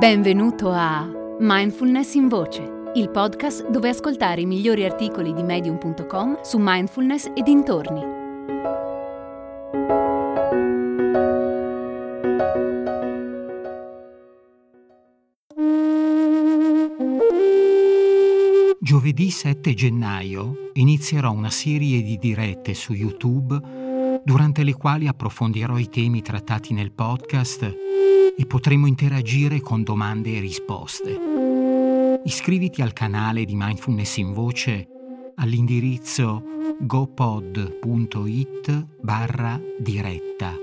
Benvenuto a Mindfulness in Voce, il podcast dove ascoltare i migliori articoli di medium.com su mindfulness e dintorni. Giovedì 7 gennaio inizierò una serie di dirette su YouTube durante le quali approfondirò i temi trattati nel podcast e potremo interagire con domande e risposte. Iscriviti al canale di Mindfulness in Voce all'indirizzo gopod.it barra diretta.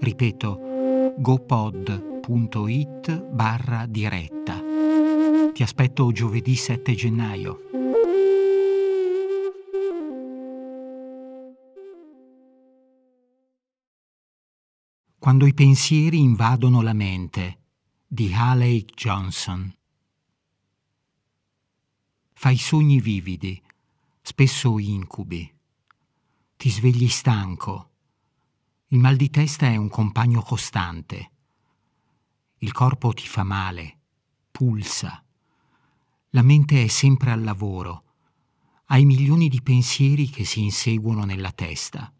Ripeto, gopod.it barra diretta. Ti aspetto giovedì 7 gennaio. Quando i pensieri invadono la mente di Haley Johnson. Fai sogni vividi, spesso incubi. Ti svegli stanco. Il mal di testa è un compagno costante. Il corpo ti fa male, pulsa. La mente è sempre al lavoro. Hai milioni di pensieri che si inseguono nella testa.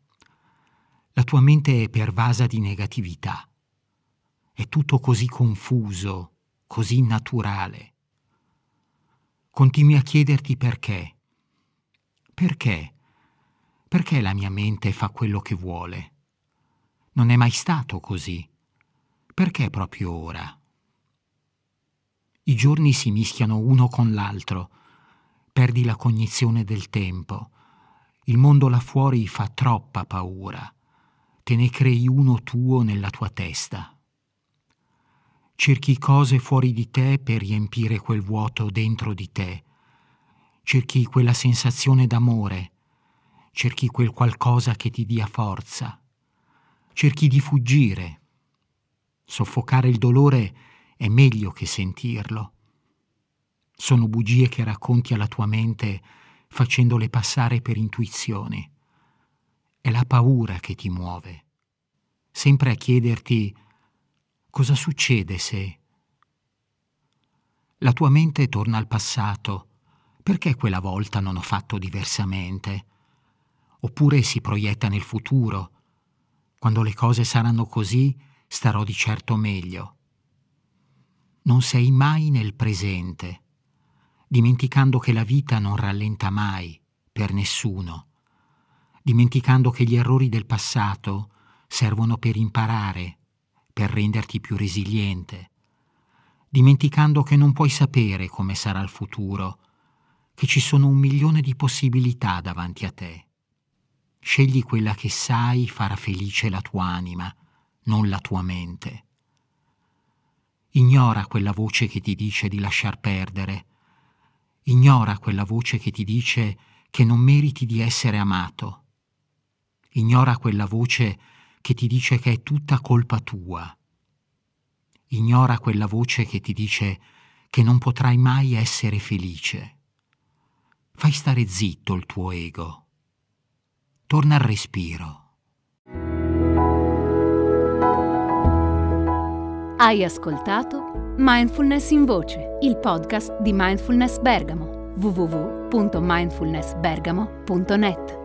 La tua mente è pervasa di negatività. È tutto così confuso, così naturale. Continui a chiederti perché. Perché? Perché la mia mente fa quello che vuole? Non è mai stato così. Perché proprio ora? I giorni si mischiano uno con l'altro. Perdi la cognizione del tempo. Il mondo là fuori fa troppa paura te ne crei uno tuo nella tua testa. Cerchi cose fuori di te per riempire quel vuoto dentro di te. Cerchi quella sensazione d'amore. Cerchi quel qualcosa che ti dia forza. Cerchi di fuggire. Soffocare il dolore è meglio che sentirlo. Sono bugie che racconti alla tua mente facendole passare per intuizioni. È la paura che ti muove, sempre a chiederti cosa succede se... La tua mente torna al passato, perché quella volta non ho fatto diversamente? Oppure si proietta nel futuro, quando le cose saranno così starò di certo meglio. Non sei mai nel presente, dimenticando che la vita non rallenta mai per nessuno dimenticando che gli errori del passato servono per imparare, per renderti più resiliente, dimenticando che non puoi sapere come sarà il futuro, che ci sono un milione di possibilità davanti a te. Scegli quella che sai farà felice la tua anima, non la tua mente. Ignora quella voce che ti dice di lasciar perdere. Ignora quella voce che ti dice che non meriti di essere amato Ignora quella voce che ti dice che è tutta colpa tua. Ignora quella voce che ti dice che non potrai mai essere felice. Fai stare zitto il tuo ego. Torna al respiro. Hai ascoltato Mindfulness in Voce, il podcast di Mindfulness Bergamo www.mindfulnessbergamo.net